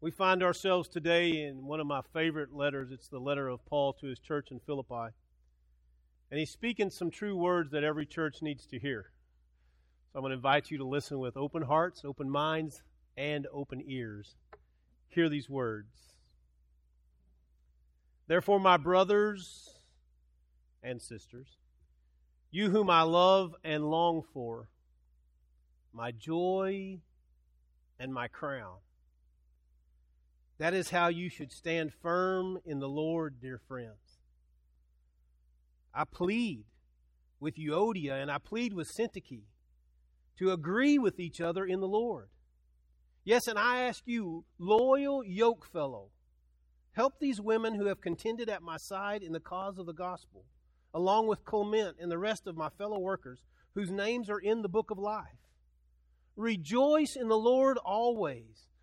We find ourselves today in one of my favorite letters. It's the letter of Paul to his church in Philippi. And he's speaking some true words that every church needs to hear. So I'm going to invite you to listen with open hearts, open minds, and open ears. Hear these words. Therefore, my brothers and sisters, you whom I love and long for, my joy and my crown. That is how you should stand firm in the Lord, dear friends. I plead with Euodia and I plead with Syntyche to agree with each other in the Lord. Yes, and I ask you, loyal yokefellow, help these women who have contended at my side in the cause of the gospel, along with Clement and the rest of my fellow workers whose names are in the book of life. Rejoice in the Lord always.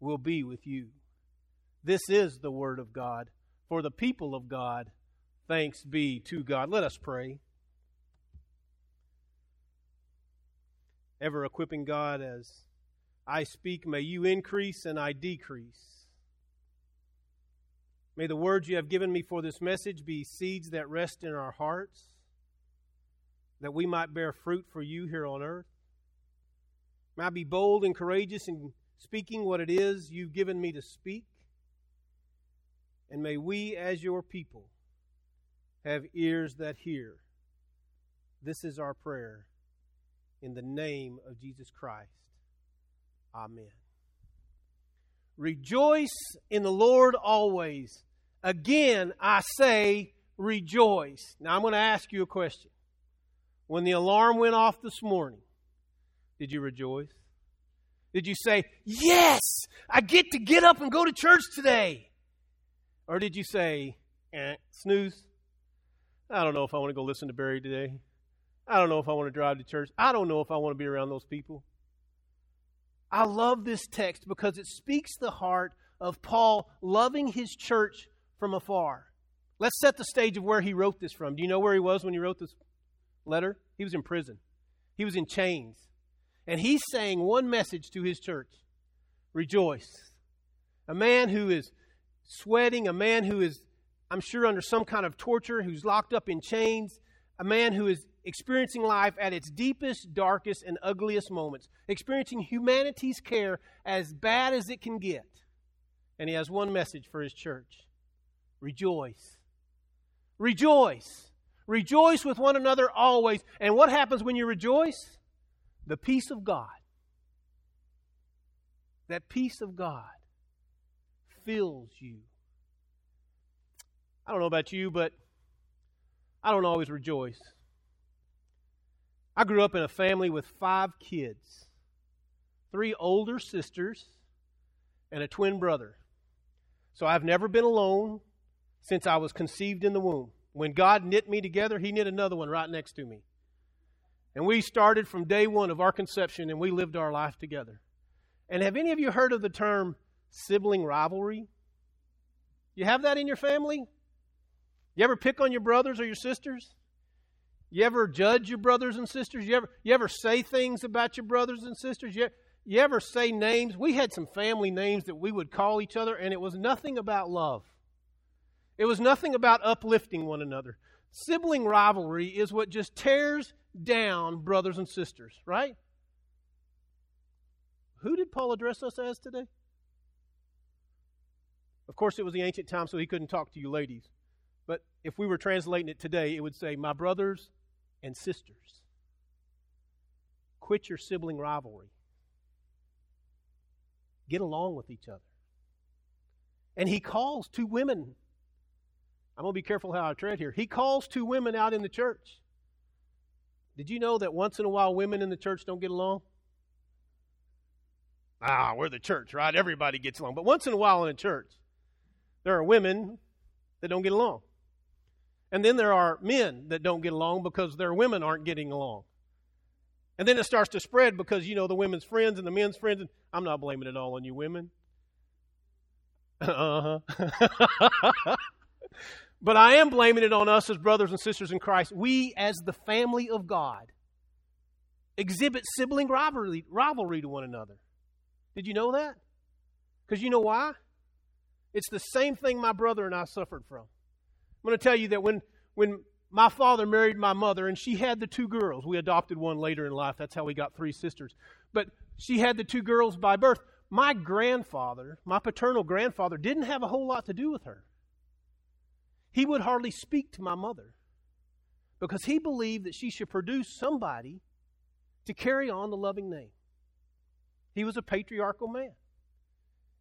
will be with you. This is the word of God for the people of God. Thanks be to God. Let us pray. Ever equipping God as I speak, may you increase and I decrease. May the words you have given me for this message be seeds that rest in our hearts, that we might bear fruit for you here on earth. May I be bold and courageous in speaking what it is you've given me to speak. And may we, as your people, have ears that hear. This is our prayer. In the name of Jesus Christ. Amen. Rejoice in the Lord always. Again, I say, rejoice. Now, I'm going to ask you a question. When the alarm went off this morning, did you rejoice? Did you say, Yes, I get to get up and go to church today? Or did you say, eh, snooze? I don't know if I want to go listen to Barry today. I don't know if I want to drive to church. I don't know if I want to be around those people. I love this text because it speaks the heart of Paul loving his church from afar. Let's set the stage of where he wrote this from. Do you know where he was when he wrote this letter? He was in prison, he was in chains. And he's saying one message to his church rejoice. A man who is sweating, a man who is, I'm sure, under some kind of torture, who's locked up in chains, a man who is experiencing life at its deepest, darkest, and ugliest moments, experiencing humanity's care as bad as it can get. And he has one message for his church rejoice. Rejoice. Rejoice with one another always. And what happens when you rejoice? The peace of God, that peace of God fills you. I don't know about you, but I don't always rejoice. I grew up in a family with five kids three older sisters and a twin brother. So I've never been alone since I was conceived in the womb. When God knit me together, He knit another one right next to me. And we started from day one of our conception and we lived our life together. And have any of you heard of the term sibling rivalry? You have that in your family? You ever pick on your brothers or your sisters? You ever judge your brothers and sisters? You ever, you ever say things about your brothers and sisters? You, you ever say names? We had some family names that we would call each other, and it was nothing about love. It was nothing about uplifting one another. Sibling rivalry is what just tears down brothers and sisters, right? Who did Paul address us as today? Of course, it was the ancient time, so he couldn't talk to you ladies. But if we were translating it today, it would say, My brothers and sisters, quit your sibling rivalry. Get along with each other. And he calls two women. I'm going to be careful how I tread here. He calls two women out in the church. Did you know that once in a while women in the church don't get along? Ah, we're the church, right? Everybody gets along. But once in a while in a church, there are women that don't get along. And then there are men that don't get along because their women aren't getting along. And then it starts to spread because, you know, the women's friends and the men's friends. And I'm not blaming it all on you women. uh huh. but I am blaming it on us as brothers and sisters in Christ. We, as the family of God, exhibit sibling rivalry, rivalry to one another. Did you know that? Because you know why? It's the same thing my brother and I suffered from. I'm going to tell you that when, when my father married my mother and she had the two girls, we adopted one later in life. That's how we got three sisters. But she had the two girls by birth. My grandfather, my paternal grandfather, didn't have a whole lot to do with her. He would hardly speak to my mother because he believed that she should produce somebody to carry on the loving name. He was a patriarchal man.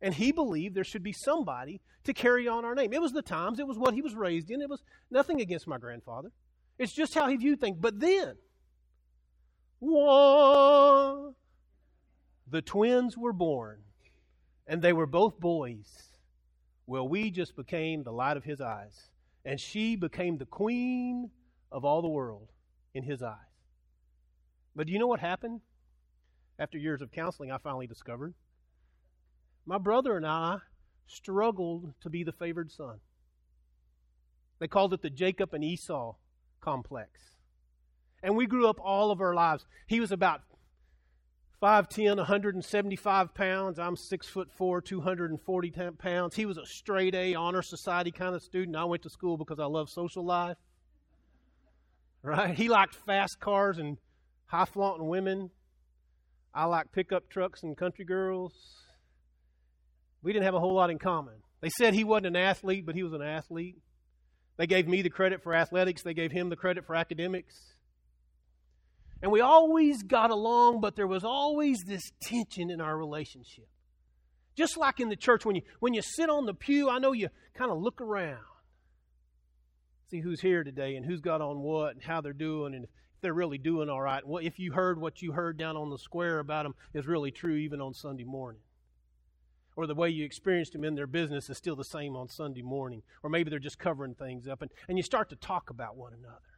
And he believed there should be somebody to carry on our name. It was the times, it was what he was raised in. It was nothing against my grandfather. It's just how he viewed things. But then, whoa, the twins were born, and they were both boys. Well, we just became the light of his eyes, and she became the queen of all the world in his eyes. But do you know what happened? After years of counseling, I finally discovered my brother and I struggled to be the favored son. They called it the Jacob and Esau complex. And we grew up all of our lives. He was about 5'10, 175 pounds. I'm 6 foot 4, 240 pounds. He was a straight A honor society kind of student. I went to school because I love social life. Right? He liked fast cars and high flaunting women. I like pickup trucks and country girls. We didn't have a whole lot in common. They said he wasn't an athlete, but he was an athlete. They gave me the credit for athletics, they gave him the credit for academics. And we always got along, but there was always this tension in our relationship. Just like in the church, when you, when you sit on the pew, I know you kind of look around, see who's here today and who's got on what and how they're doing and if they're really doing all right. Well, If you heard what you heard down on the square about them is really true even on Sunday morning or the way you experienced them in their business is still the same on Sunday morning. Or maybe they're just covering things up. And, and you start to talk about one another.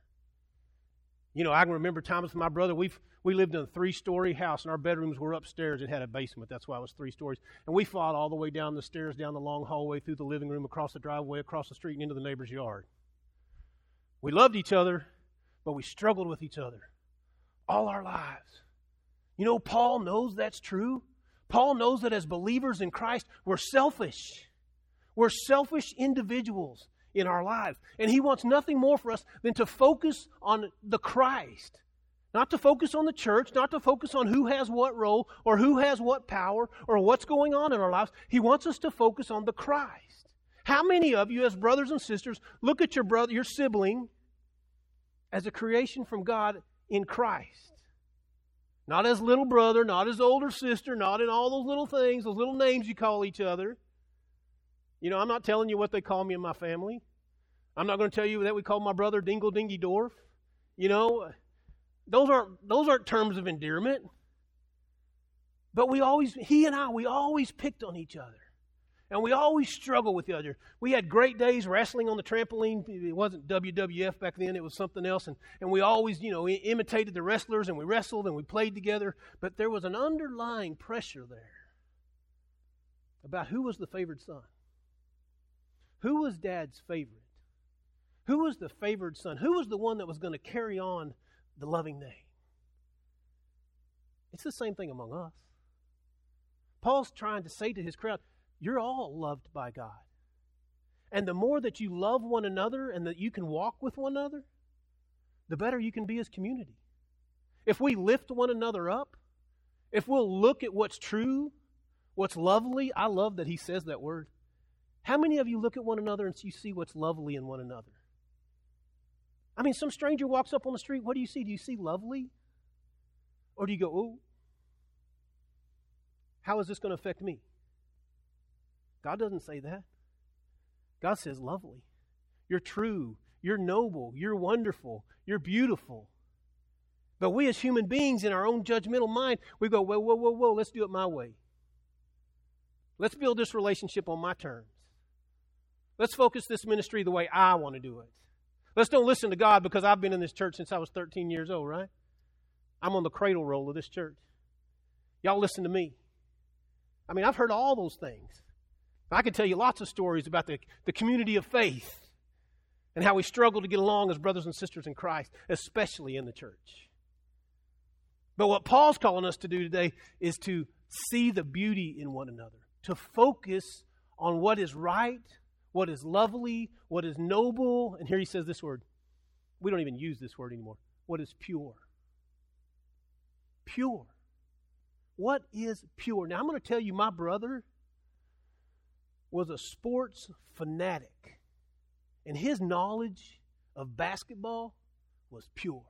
You know, I can remember with my brother, we we lived in a three story house, and our bedrooms were upstairs. It had a basement. That's why it was three stories. And we fought all the way down the stairs, down the long hallway, through the living room, across the driveway, across the street, and into the neighbor's yard. We loved each other, but we struggled with each other all our lives. You know, Paul knows that's true. Paul knows that as believers in Christ, we're selfish. We're selfish individuals in our lives. And he wants nothing more for us than to focus on the Christ. Not to focus on the church, not to focus on who has what role or who has what power or what's going on in our lives. He wants us to focus on the Christ. How many of you, as brothers and sisters, look at your brother, your sibling, as a creation from God in Christ? Not as little brother, not as older sister, not in all those little things, those little names you call each other. You know, I'm not telling you what they call me in my family. I'm not going to tell you that we call my brother Dingle Dingy Dorf. You know, those aren't those aren't terms of endearment. But we always, he and I, we always picked on each other. And we always struggle with the other. We had great days wrestling on the trampoline. It wasn't WWF back then, it was something else. And, and we always, you know, imitated the wrestlers and we wrestled and we played together. But there was an underlying pressure there about who was the favored son. Who was dad's favorite? Who was the favored son? Who was the one that was going to carry on the loving name? It's the same thing among us. Paul's trying to say to his crowd, you're all loved by God. And the more that you love one another and that you can walk with one another, the better you can be as community. If we lift one another up, if we'll look at what's true, what's lovely, I love that he says that word. How many of you look at one another and you see what's lovely in one another? I mean, some stranger walks up on the street. What do you see? Do you see lovely? Or do you go, oh, how is this going to affect me? God doesn't say that. God says, lovely. You're true. You're noble. You're wonderful. You're beautiful. But we as human beings, in our own judgmental mind, we go, whoa, whoa, whoa, whoa, let's do it my way. Let's build this relationship on my terms. Let's focus this ministry the way I want to do it. Let's don't listen to God because I've been in this church since I was 13 years old, right? I'm on the cradle roll of this church. Y'all listen to me. I mean, I've heard all those things. I could tell you lots of stories about the, the community of faith and how we struggle to get along as brothers and sisters in Christ, especially in the church. But what Paul's calling us to do today is to see the beauty in one another, to focus on what is right, what is lovely, what is noble. And here he says this word. We don't even use this word anymore. What is pure? Pure. What is pure? Now, I'm going to tell you, my brother was a sports fanatic, and his knowledge of basketball was pure.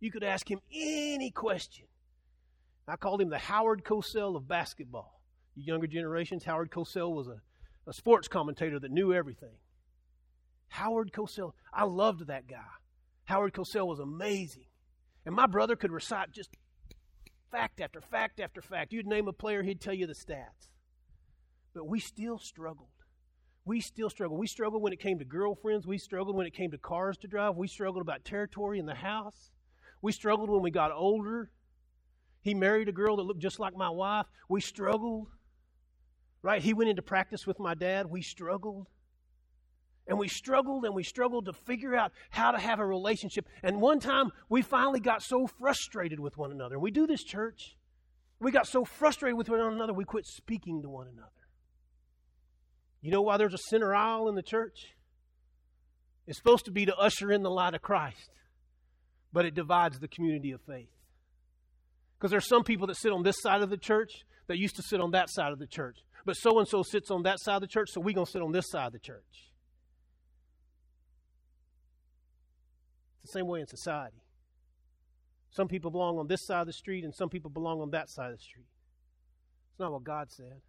You could ask him any question. I called him the Howard Cosell of basketball. You younger generations, Howard Cosell was a, a sports commentator that knew everything. Howard Cosell, I loved that guy. Howard Cosell was amazing. And my brother could recite just fact after fact after fact. You'd name a player, he'd tell you the stats. But we still struggled. We still struggled. We struggled when it came to girlfriends. We struggled when it came to cars to drive. We struggled about territory in the house. We struggled when we got older. He married a girl that looked just like my wife. We struggled. Right? He went into practice with my dad. We struggled. And we struggled and we struggled to figure out how to have a relationship. And one time we finally got so frustrated with one another. We do this, church. We got so frustrated with one another, we quit speaking to one another. You know why there's a center aisle in the church? It's supposed to be to usher in the light of Christ, but it divides the community of faith. Because there's some people that sit on this side of the church that used to sit on that side of the church. But so and so sits on that side of the church, so we're going to sit on this side of the church. It's the same way in society. Some people belong on this side of the street, and some people belong on that side of the street. It's not what God said.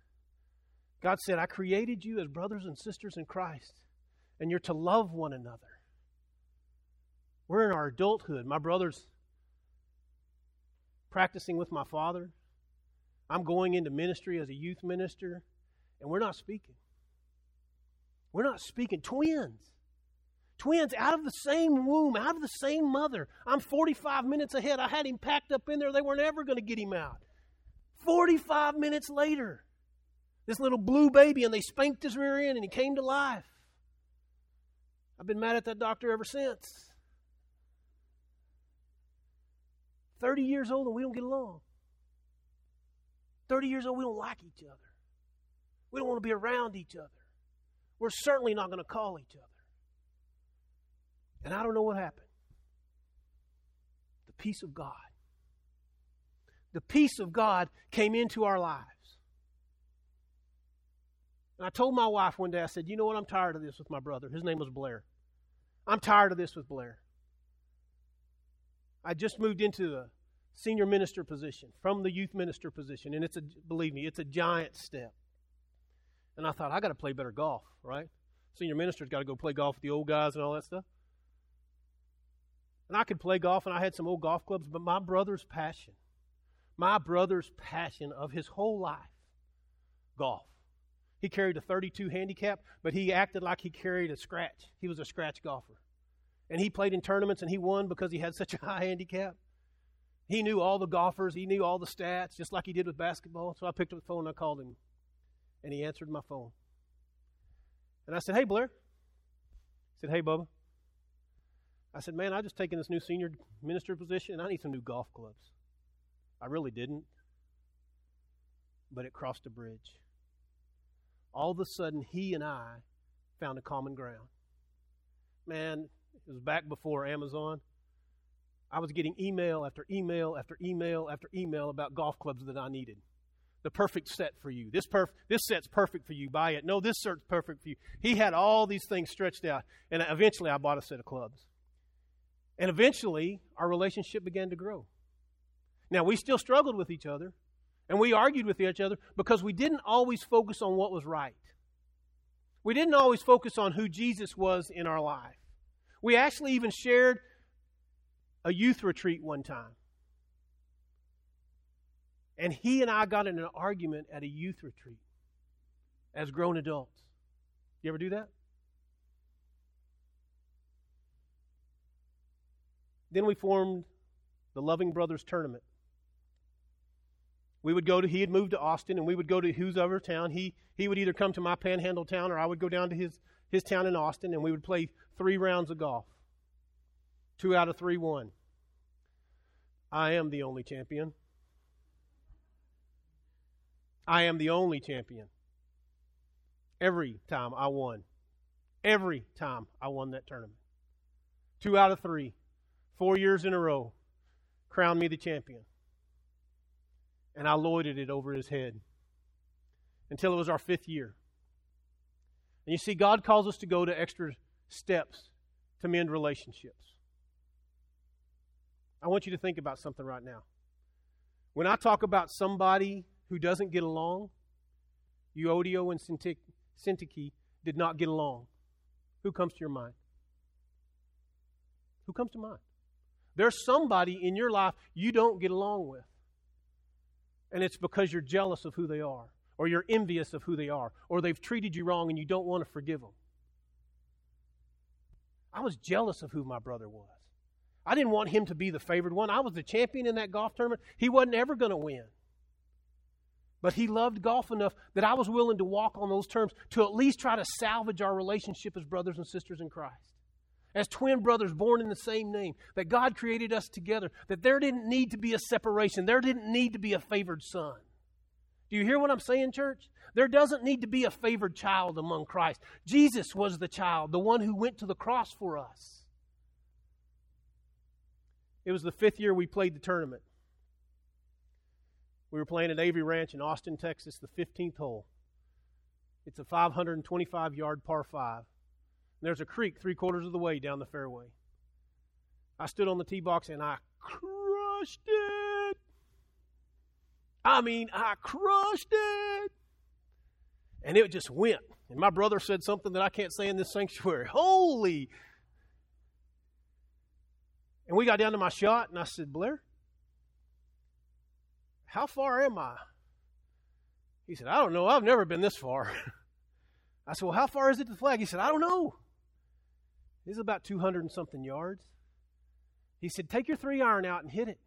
God said, I created you as brothers and sisters in Christ, and you're to love one another. We're in our adulthood. My brother's practicing with my father. I'm going into ministry as a youth minister, and we're not speaking. We're not speaking. Twins. Twins out of the same womb, out of the same mother. I'm 45 minutes ahead. I had him packed up in there. They weren't ever going to get him out. 45 minutes later, this little blue baby, and they spanked his rear end, and he came to life. I've been mad at that doctor ever since. 30 years old, and we don't get along. 30 years old, we don't like each other. We don't want to be around each other. We're certainly not going to call each other. And I don't know what happened. The peace of God. The peace of God came into our lives. And I told my wife one day, I said, You know what? I'm tired of this with my brother. His name was Blair. I'm tired of this with Blair. I just moved into a senior minister position from the youth minister position, and it's a, believe me, it's a giant step. And I thought, I got to play better golf, right? Senior minister's got to go play golf with the old guys and all that stuff. And I could play golf, and I had some old golf clubs, but my brother's passion, my brother's passion of his whole life, golf. He carried a 32 handicap, but he acted like he carried a scratch. He was a scratch golfer. And he played in tournaments and he won because he had such a high handicap. He knew all the golfers, he knew all the stats, just like he did with basketball. So I picked up the phone and I called him. And he answered my phone. And I said, Hey, Blair. He said, Hey, Bubba. I said, Man, I just taken this new senior minister position and I need some new golf clubs. I really didn't. But it crossed a bridge all of a sudden he and I found a common ground. Man, it was back before Amazon. I was getting email after email after email after email about golf clubs that I needed. the perfect set for you. This perf- this set's perfect for you. Buy it. No, this set's perfect for you. He had all these things stretched out, and eventually I bought a set of clubs. And eventually our relationship began to grow. Now we still struggled with each other, and we argued with each other because we didn't always focus on what was right. We didn't always focus on who Jesus was in our life. We actually even shared a youth retreat one time. And he and I got in an argument at a youth retreat as grown adults. You ever do that? Then we formed the Loving Brothers Tournament. We would go to, he had moved to Austin, and we would go to whoever town. He, he would either come to my panhandle town or I would go down to his, his town in Austin, and we would play three rounds of golf. Two out of three won. I am the only champion. I am the only champion. Every time I won. Every time I won that tournament. Two out of three. Four years in a row. Crowned me the champion. And I loitered it over his head until it was our fifth year. And you see, God calls us to go to extra steps to mend relationships. I want you to think about something right now. When I talk about somebody who doesn't get along, Euodia and Syntyche did not get along. Who comes to your mind? Who comes to mind? There's somebody in your life you don't get along with. And it's because you're jealous of who they are, or you're envious of who they are, or they've treated you wrong and you don't want to forgive them. I was jealous of who my brother was. I didn't want him to be the favored one. I was the champion in that golf tournament. He wasn't ever going to win. But he loved golf enough that I was willing to walk on those terms to at least try to salvage our relationship as brothers and sisters in Christ. As twin brothers born in the same name, that God created us together, that there didn't need to be a separation, there didn't need to be a favored son. Do you hear what I'm saying, church? There doesn't need to be a favored child among Christ. Jesus was the child, the one who went to the cross for us. It was the fifth year we played the tournament. We were playing at Avery Ranch in Austin, Texas, the 15th hole. It's a 525 yard par 5. And there's a creek three quarters of the way down the fairway. I stood on the tee box and I crushed it. I mean, I crushed it. And it just went. And my brother said something that I can't say in this sanctuary. Holy. And we got down to my shot, and I said, Blair, how far am I? He said, I don't know. I've never been this far. I said, Well, how far is it to the flag? He said, I don't know. This is about 200 and something yards. He said, Take your three iron out and hit it.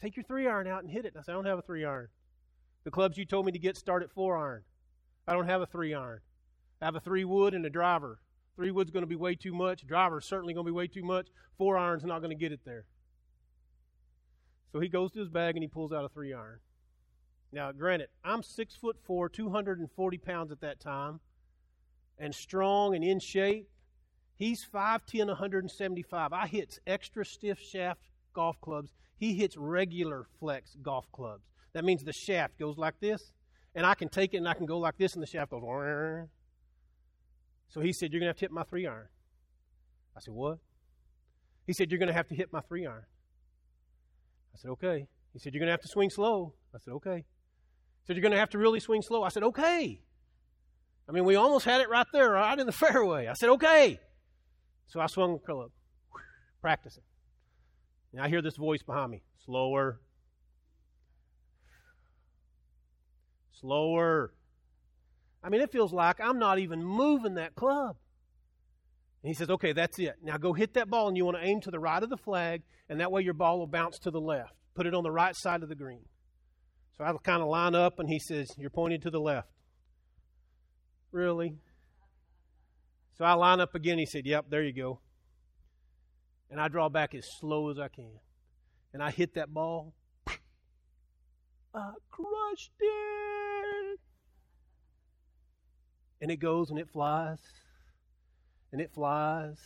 Take your three iron out and hit it. I said, I don't have a three iron. The clubs you told me to get start at four iron. I don't have a three iron. I have a three wood and a driver. Three wood's going to be way too much. Driver's certainly going to be way too much. Four iron's not going to get it there. So he goes to his bag and he pulls out a three iron. Now, granted, I'm six foot four, 240 pounds at that time, and strong and in shape. He's 5'10, 175. I hits extra stiff shaft golf clubs. He hits regular flex golf clubs. That means the shaft goes like this, and I can take it and I can go like this, and the shaft goes. So he said, You're going to have to hit my three iron. I said, What? He said, You're going to have to hit my three iron. I said, okay. He said, you're going to have to swing slow. I said, okay. He said, you're going to have to really swing slow. I said, okay. I mean, we almost had it right there, right in the fairway. I said, okay. So I swung the club, practicing. And I hear this voice behind me slower, slower. I mean, it feels like I'm not even moving that club. And he says, okay, that's it. Now go hit that ball, and you want to aim to the right of the flag, and that way your ball will bounce to the left. Put it on the right side of the green. So I kind of line up, and he says, You're pointing to the left. Really? So I line up again. He said, Yep, there you go. And I draw back as slow as I can. And I hit that ball. I crushed it. And it goes and it flies and it flies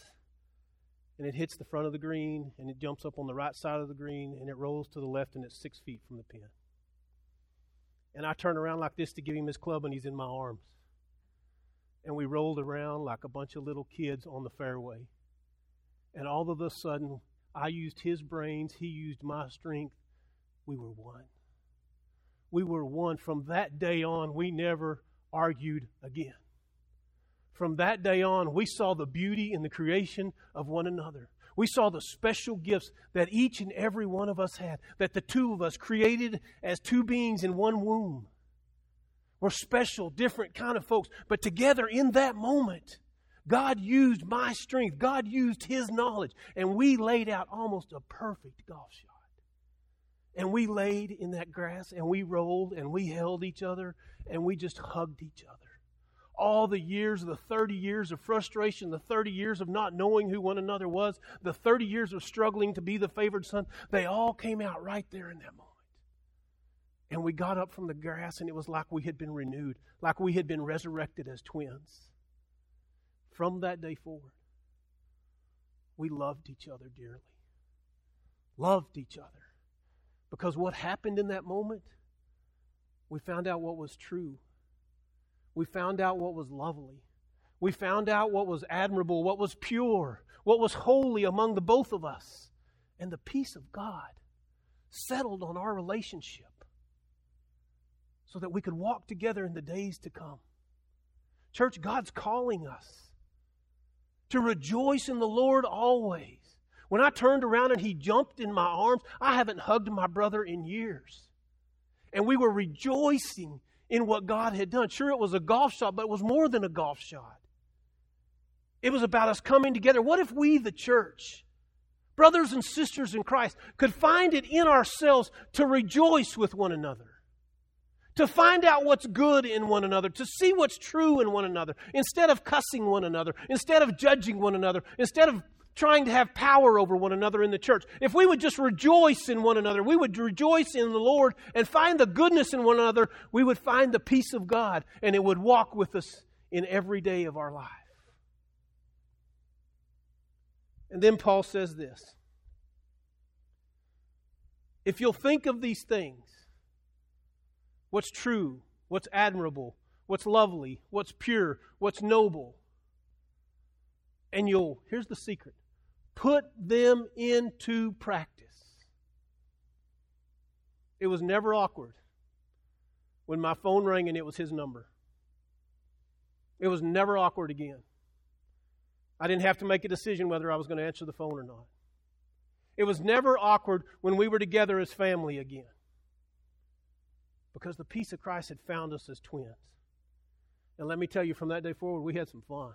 and it hits the front of the green and it jumps up on the right side of the green and it rolls to the left and it's six feet from the pin. And I turn around like this to give him his club, and he's in my arms. And we rolled around like a bunch of little kids on the fairway. And all of a sudden, I used his brains, he used my strength. We were one. We were one. From that day on, we never argued again. From that day on, we saw the beauty in the creation of one another. We saw the special gifts that each and every one of us had, that the two of us created as two beings in one womb. We're special, different kind of folks. But together in that moment, God used my strength, God used His knowledge, and we laid out almost a perfect golf shot. And we laid in that grass and we rolled and we held each other and we just hugged each other. All the years, the 30 years of frustration, the 30 years of not knowing who one another was, the 30 years of struggling to be the favored son, they all came out right there in that moment. And we got up from the grass and it was like we had been renewed, like we had been resurrected as twins. From that day forward, we loved each other dearly. Loved each other. Because what happened in that moment, we found out what was true. We found out what was lovely. We found out what was admirable, what was pure, what was holy among the both of us. And the peace of God settled on our relationship so that we could walk together in the days to come. Church, God's calling us to rejoice in the Lord always. When I turned around and he jumped in my arms, I haven't hugged my brother in years. And we were rejoicing in what God had done. Sure, it was a golf shot, but it was more than a golf shot. It was about us coming together. What if we, the church, brothers and sisters in Christ, could find it in ourselves to rejoice with one another? to find out what's good in one another, to see what's true in one another, instead of cussing one another, instead of judging one another, instead of trying to have power over one another in the church. If we would just rejoice in one another, we would rejoice in the Lord and find the goodness in one another, we would find the peace of God and it would walk with us in every day of our life. And then Paul says this If you'll think of these things, what's true, what's admirable, what's lovely, what's pure, what's noble, and you'll, here's the secret put them into practice. It was never awkward when my phone rang and it was his number. It was never awkward again. I didn't have to make a decision whether I was going to answer the phone or not. It was never awkward when we were together as family again. Because the peace of Christ had found us as twins. And let me tell you, from that day forward, we had some fun.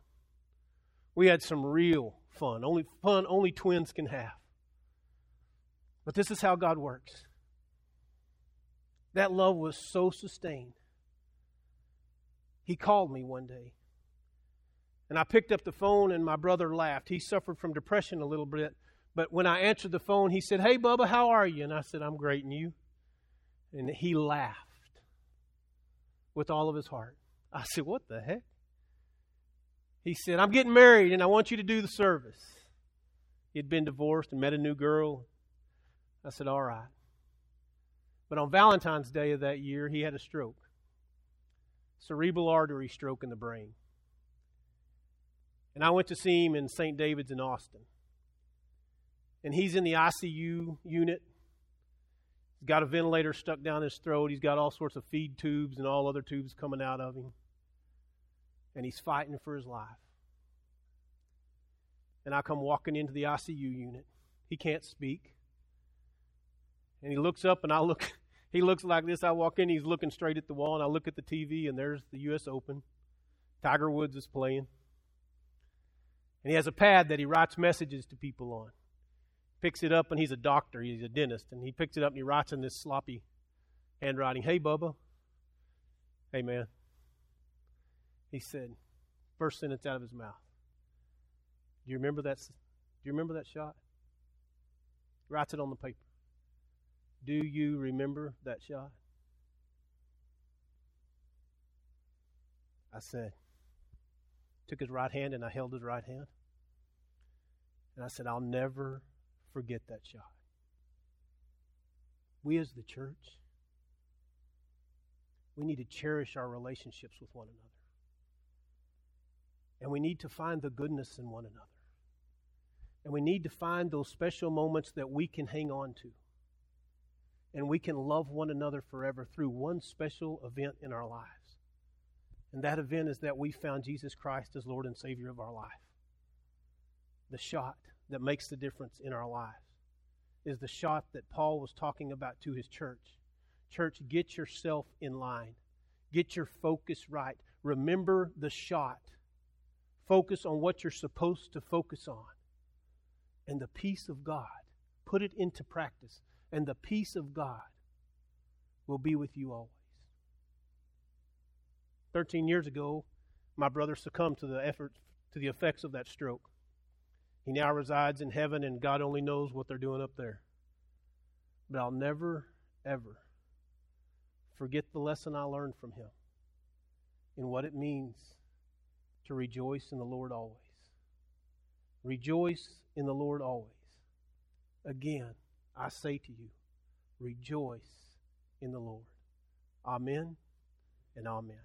We had some real fun. Only fun only twins can have. But this is how God works. That love was so sustained. He called me one day. And I picked up the phone and my brother laughed. He suffered from depression a little bit. But when I answered the phone, he said, Hey, Bubba, how are you? And I said, I'm great. And you? And he laughed with all of his heart. I said, What the heck? He said, I'm getting married and I want you to do the service. He'd been divorced and met a new girl. I said, All right. But on Valentine's Day of that year, he had a stroke cerebral artery stroke in the brain. And I went to see him in St. David's in Austin. And he's in the ICU unit. He's got a ventilator stuck down his throat. He's got all sorts of feed tubes and all other tubes coming out of him and he's fighting for his life. And I come walking into the ICU unit. He can't speak. And he looks up and I look he looks like this. I walk in, he's looking straight at the wall, and I look at the TV and there's the US Open. Tiger Woods is playing. And he has a pad that he writes messages to people on. Picks it up and he's a doctor, he's a dentist, and he picks it up and he writes in this sloppy handwriting, Hey Bubba. Hey man. He said, first sentence out of his mouth. Do you remember that? Do you remember that shot? Writes it on the paper. Do you remember that shot? I said, took his right hand and I held his right hand. And I said, I'll never forget that shot. We as the church We need to cherish our relationships with one another. And we need to find the goodness in one another. And we need to find those special moments that we can hang on to. And we can love one another forever through one special event in our lives. And that event is that we found Jesus Christ as Lord and Savior of our life. The shot that makes the difference in our lives is the shot that Paul was talking about to his church. Church, get yourself in line, get your focus right. Remember the shot. Focus on what you're supposed to focus on. And the peace of God, put it into practice, and the peace of God will be with you always. 13 years ago, my brother succumbed to the effort to the effects of that stroke. He now resides in heaven, and God only knows what they're doing up there. But I'll never, ever forget the lesson I learned from him in what it means to rejoice in the Lord always. Rejoice in the Lord always. Again, I say to you, rejoice in the Lord. Amen and amen.